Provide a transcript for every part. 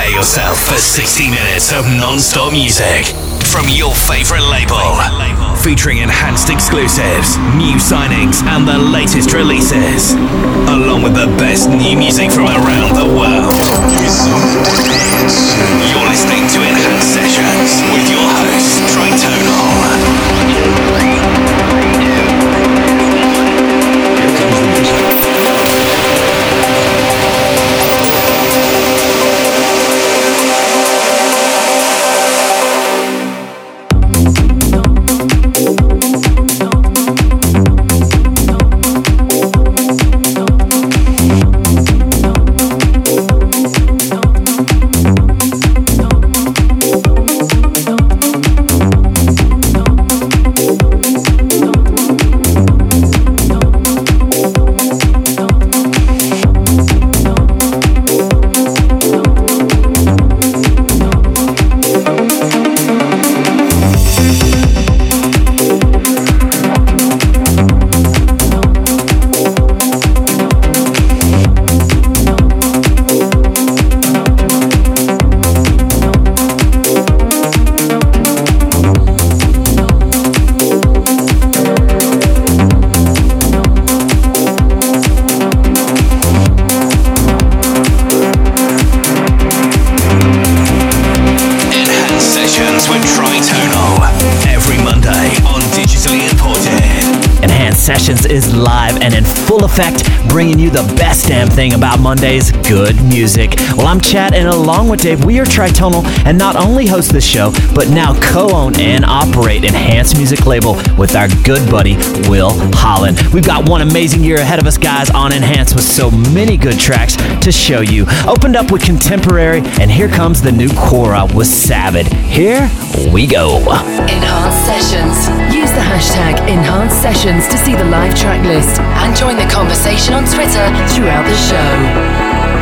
Prepare yourself for 60 minutes of non-stop music from your favorite label. Featuring enhanced exclusives, new signings, and the latest releases. Along with the best new music from around the world. You're listening to Enhanced Sessions with your host, Tritonal. Monday's good music. Well, I'm Chad, and along with Dave, we are Tritonal and not only host this show, but now co own and operate Enhanced Music Label with our good buddy, Will Holland. We've got one amazing year ahead of us, guys, on Enhanced with so many good tracks to show you. Opened up with Contemporary, and here comes the new Quora with Sabbath. Here we go. Enhanced Sessions. Use the hashtag Enhanced Sessions to see the live track list and join the conversation on Twitter throughout the show.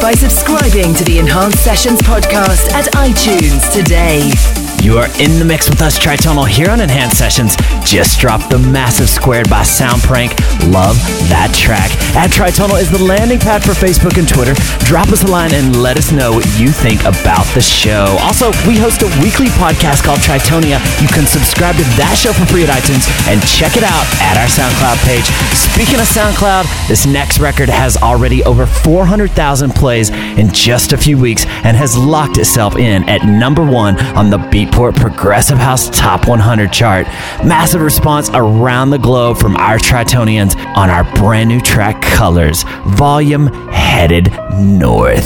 By subscribing to the Enhanced Sessions podcast at iTunes today. You are in the mix with us, Tritonal, here on Enhanced Sessions. Just dropped the massive Squared by Soundprank. Love that track. At Tritonal is the landing pad for Facebook and Twitter. Drop us a line and let us know what you think about the show. Also, we host a weekly podcast called Tritonia. You can subscribe to that show for free at iTunes and check it out at our SoundCloud page. Speaking of SoundCloud, this next record has already over 400,000 plays in just a few weeks and has locked itself in at number one on the Beat Beatport Progressive House Top 100 chart. Massive response around the globe from our Tritonians on our brand new track Colors, volume headed north.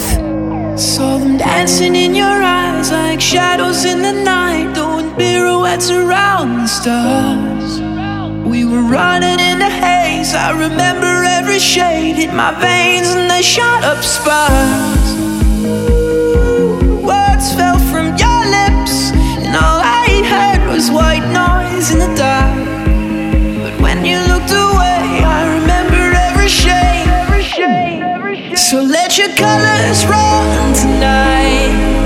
Saw them dancing in your eyes like shadows in the night, doing pirouettes around the stars. We were running in the haze, I remember every shade hit my veins and they shot up sparks. Words fell was white noise in the dark. But when you looked away, I remember every shade. So let your colors run tonight.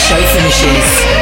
Show finishes.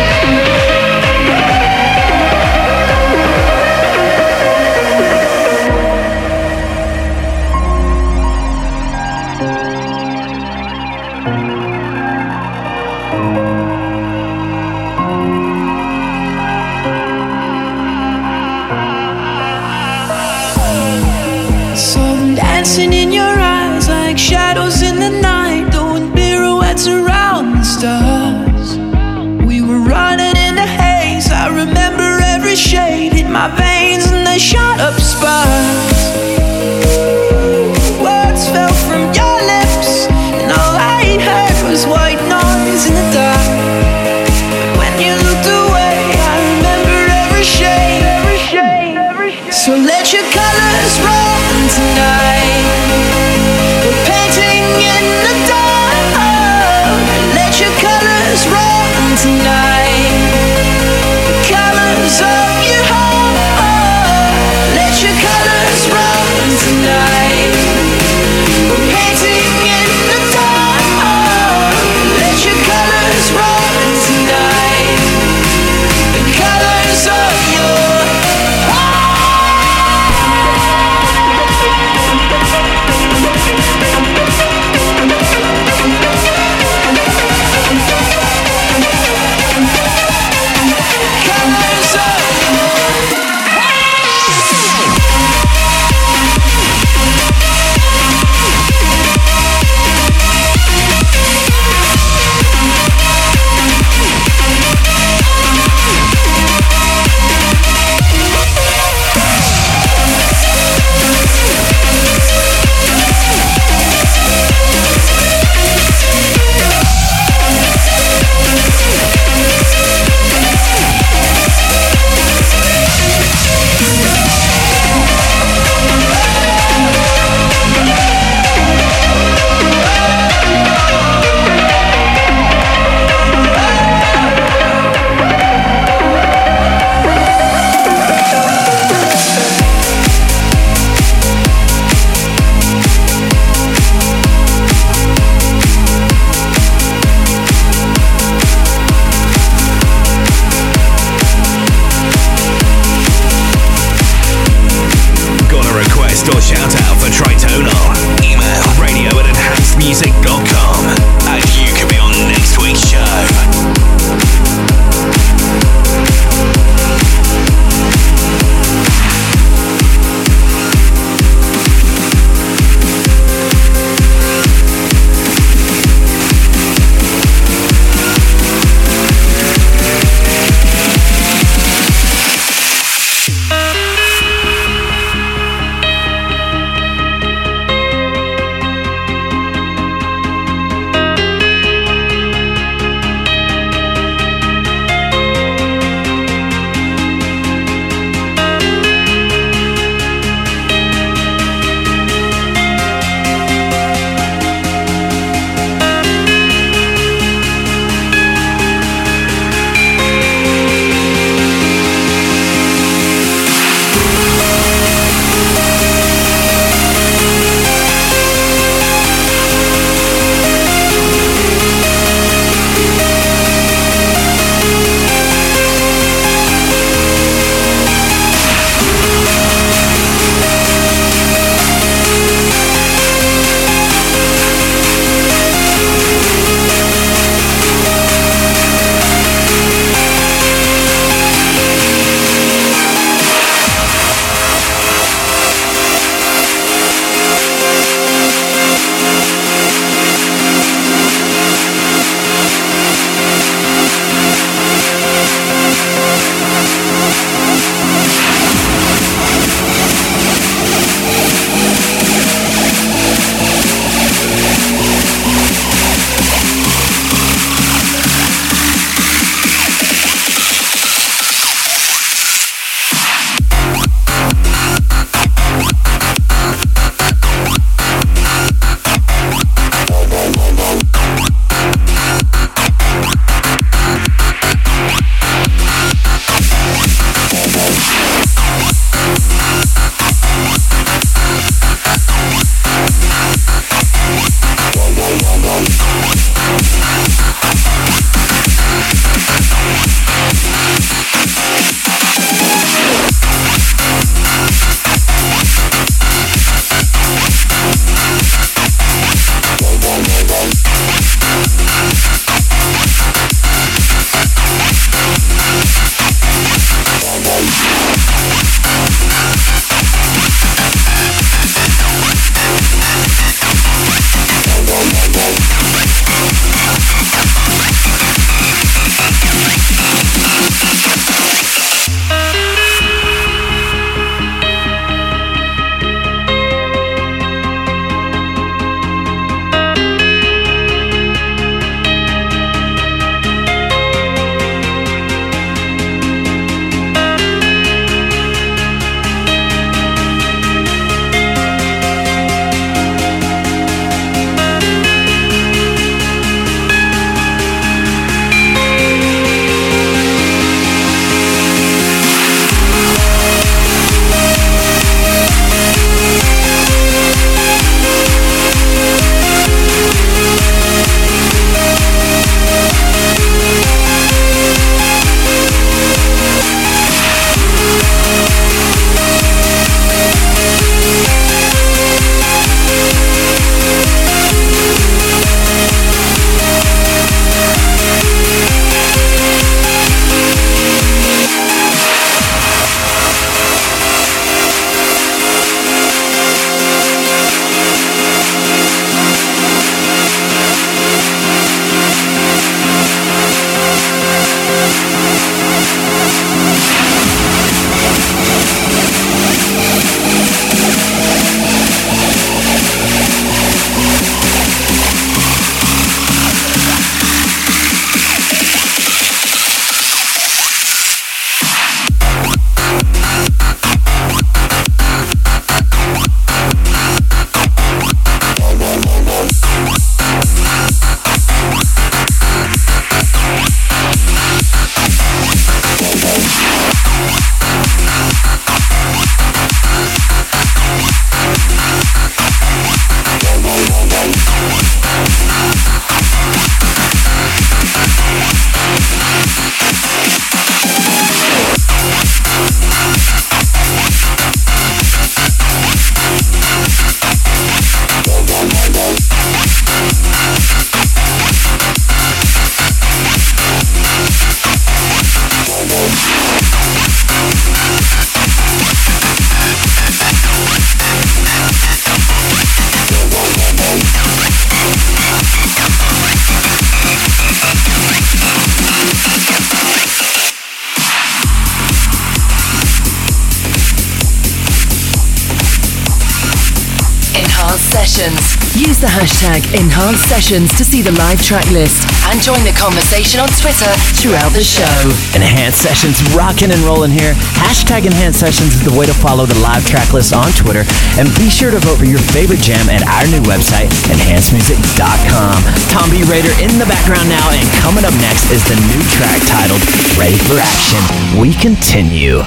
Hashtag Enhanced Sessions to see the live track list and join the conversation on Twitter throughout the show. Enhanced Sessions rocking and rolling here. Hashtag Enhanced Sessions is the way to follow the live track list on Twitter. And be sure to vote for your favorite jam at our new website, enhancedmusic.com. Tom B. Raider in the background now, and coming up next is the new track titled Ready for Action. We continue.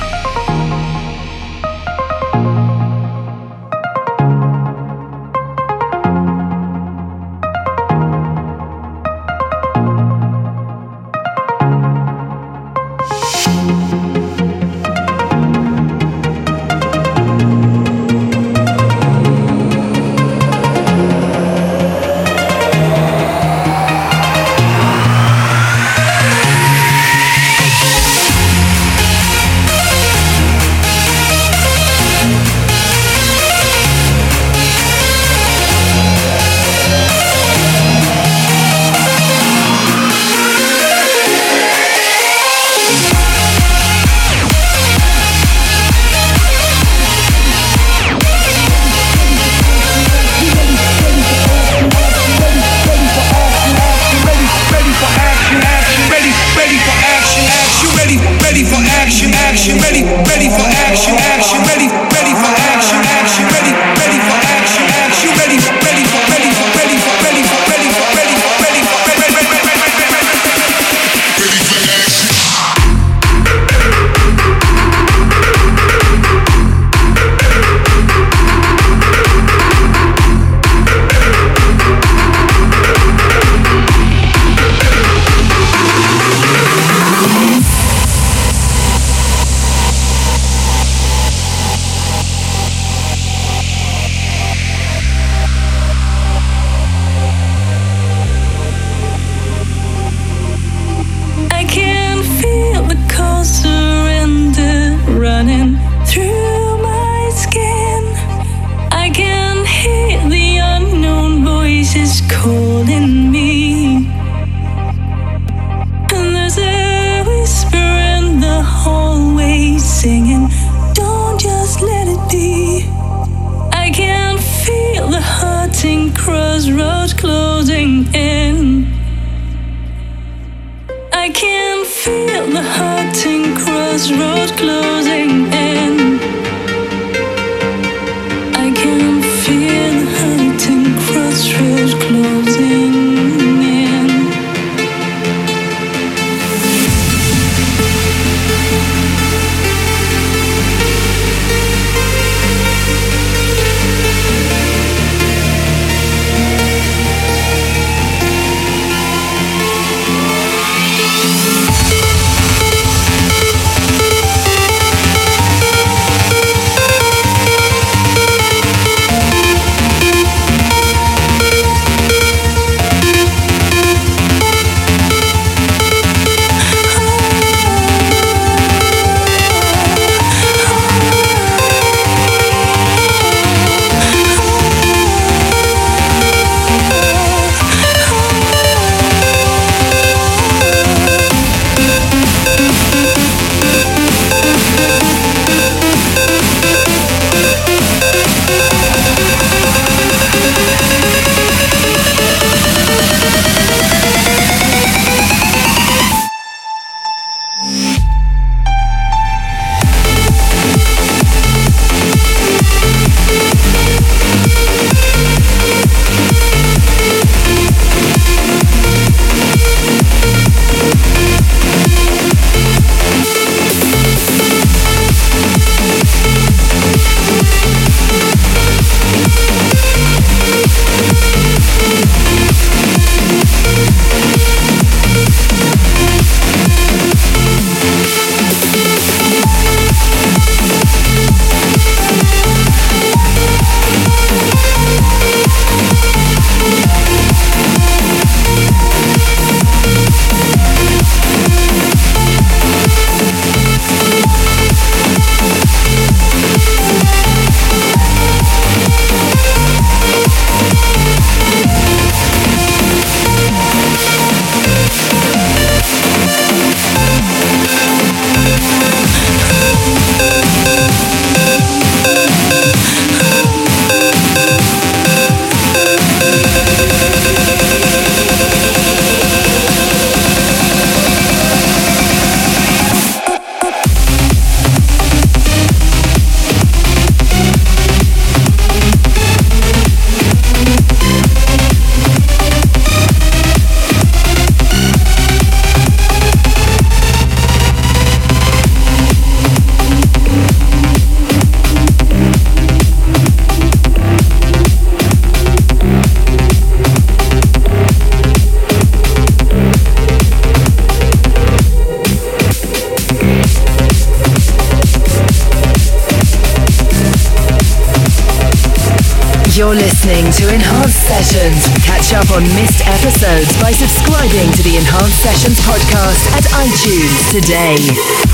Sessions. Catch up on missed episodes by subscribing to the Enhanced Sessions podcast at iTunes today.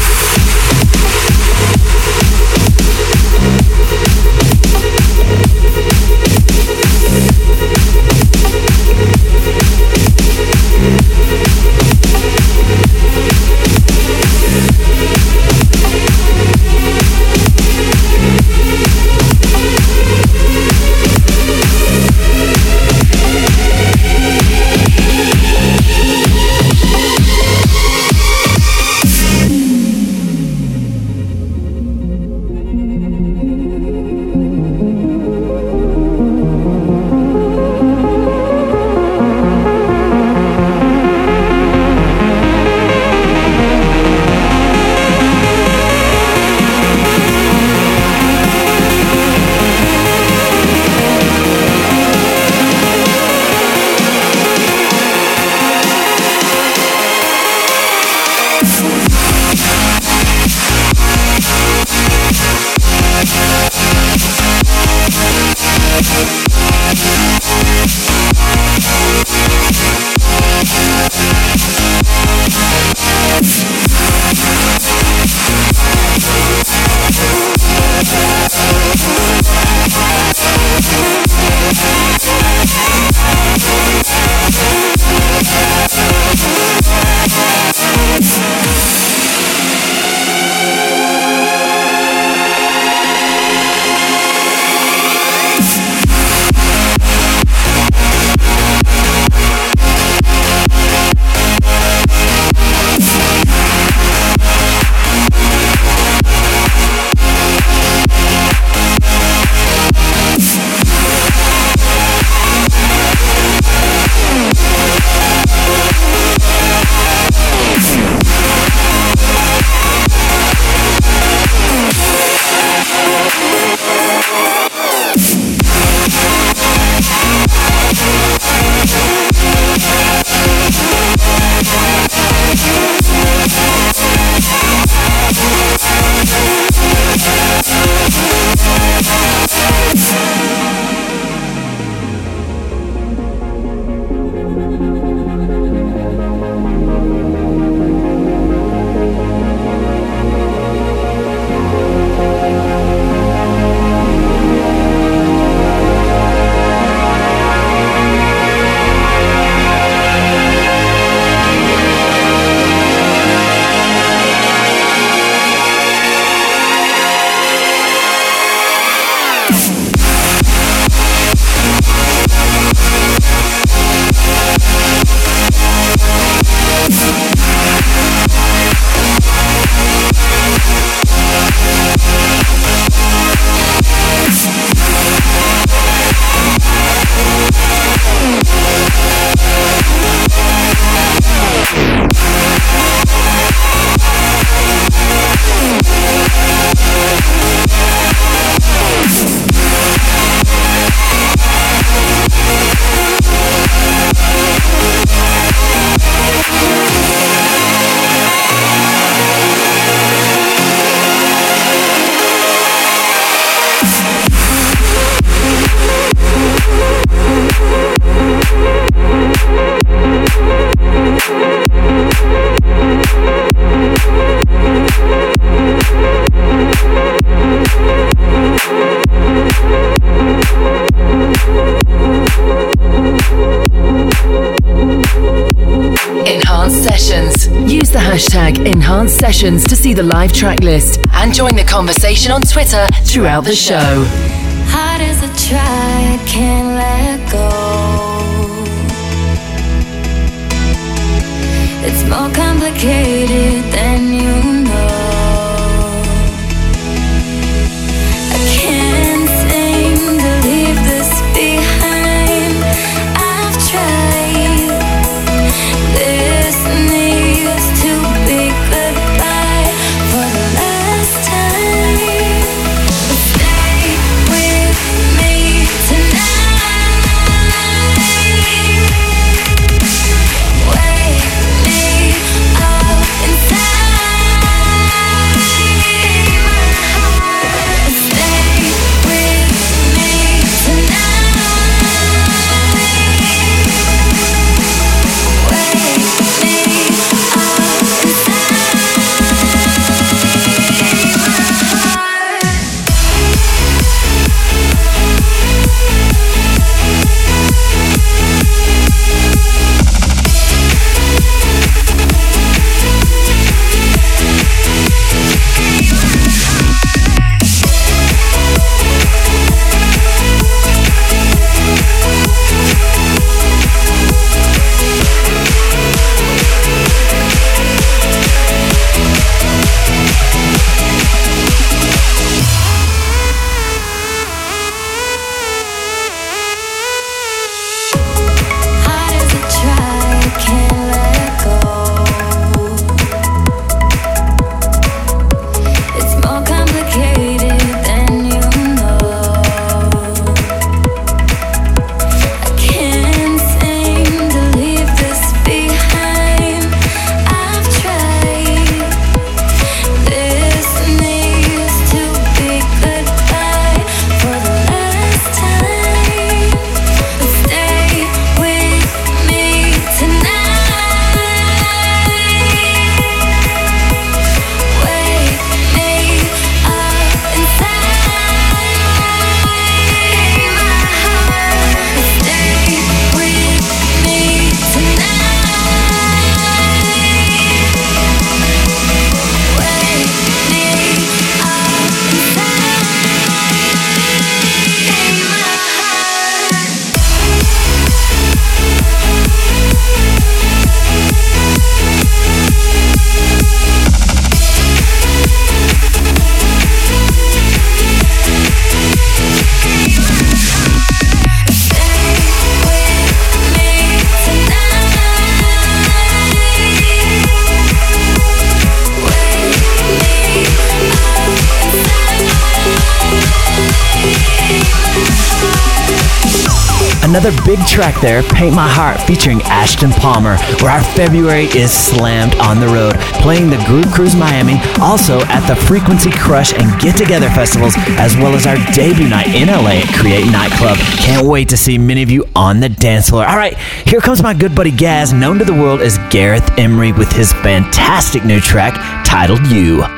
The live track list and join the conversation on Twitter throughout the show. another big track there, Paint My Heart, featuring Ashton Palmer, where our February is slammed on the road, playing the Groove Cruise Miami, also at the Frequency Crush and Get Together festivals, as well as our debut night in LA at Create Nightclub. Can't wait to see many of you on the dance floor. All right, here comes my good buddy Gaz, known to the world as Gareth Emery, with his fantastic new track titled You.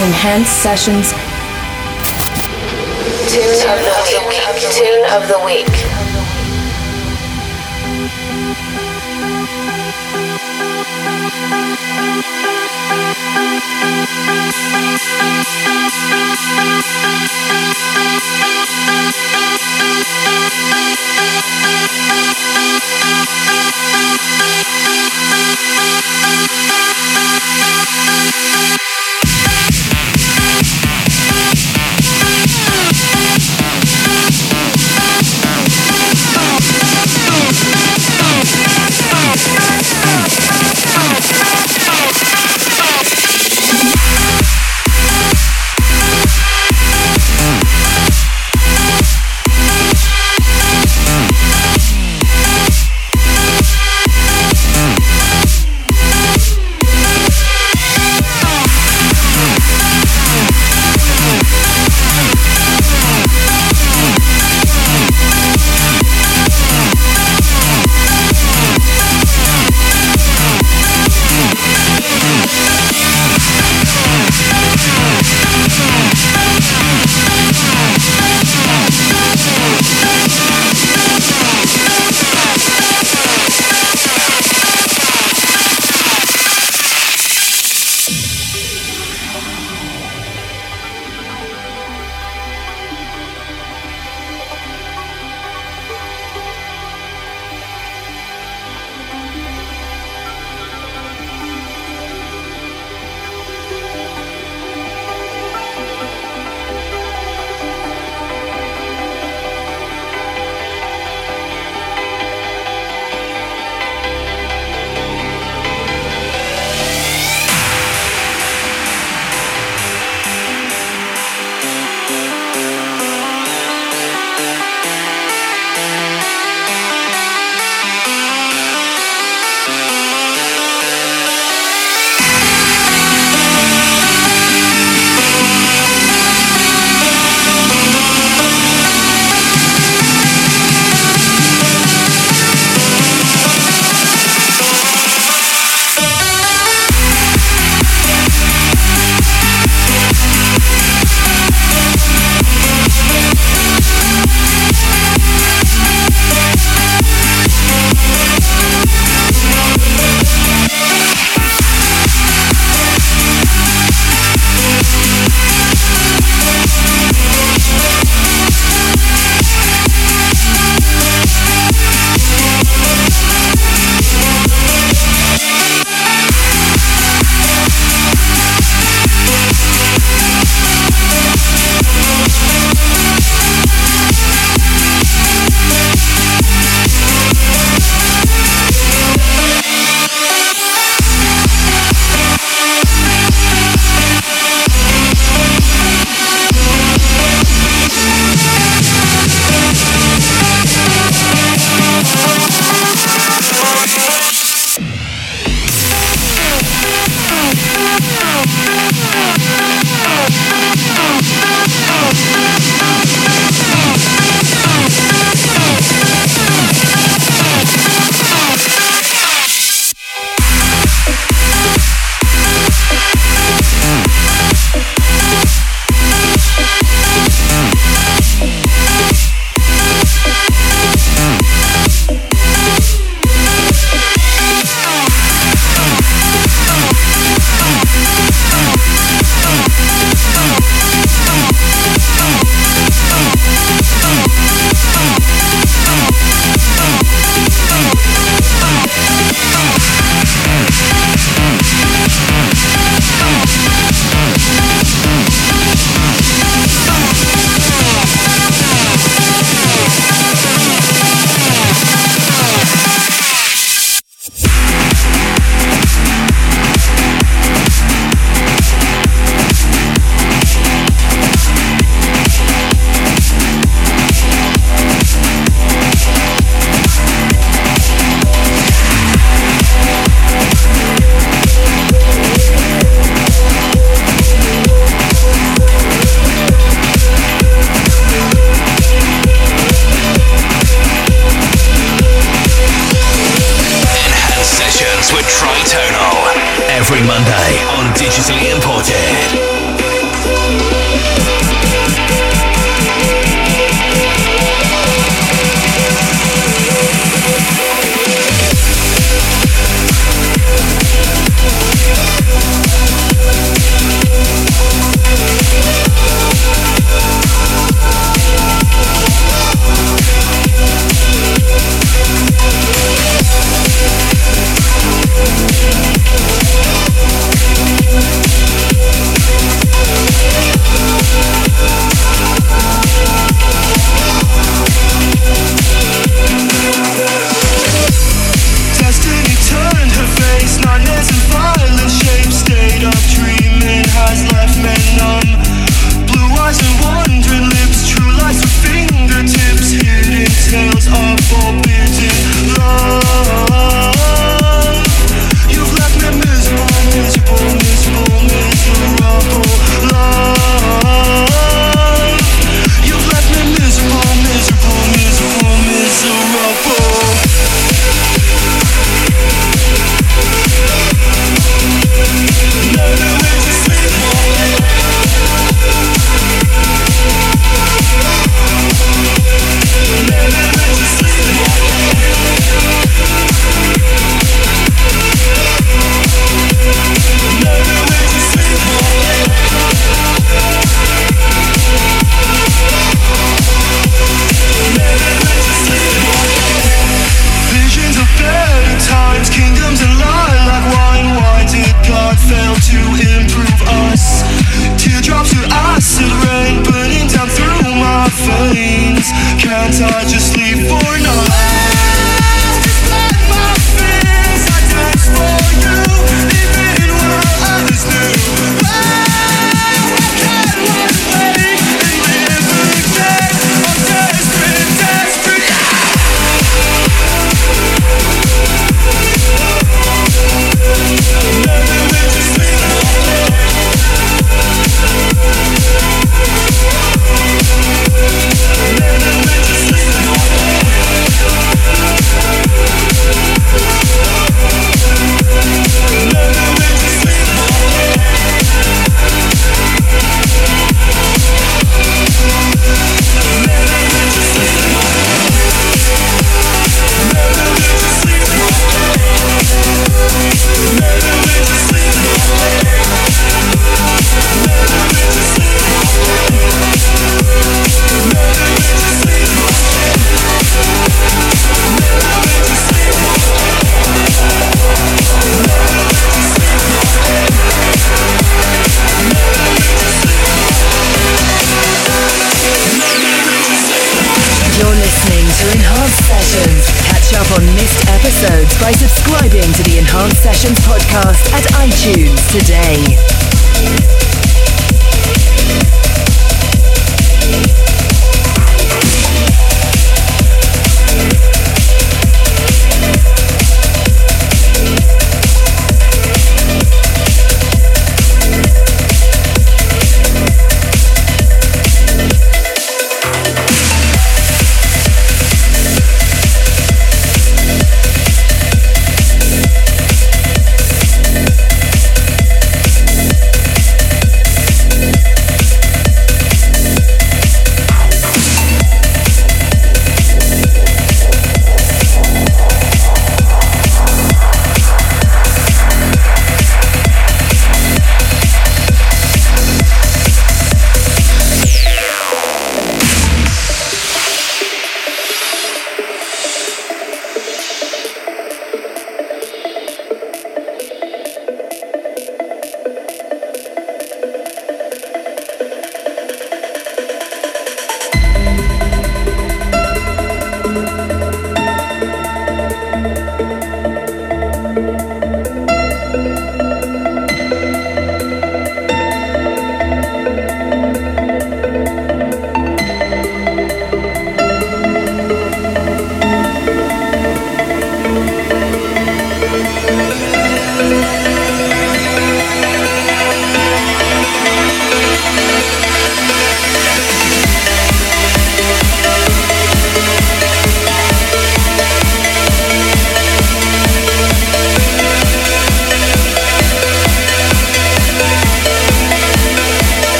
enhanced sessions. Tune of the week. Tune of the week. Thank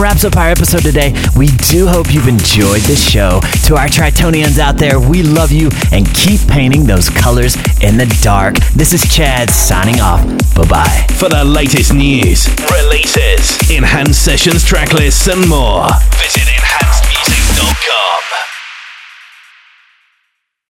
wraps up our episode today. We do hope you've enjoyed the show. To our Tritonians out there, we love you and keep painting those colors in the dark. This is Chad signing off. Bye bye. For the latest news, releases, enhanced sessions, track lists, and more, visit.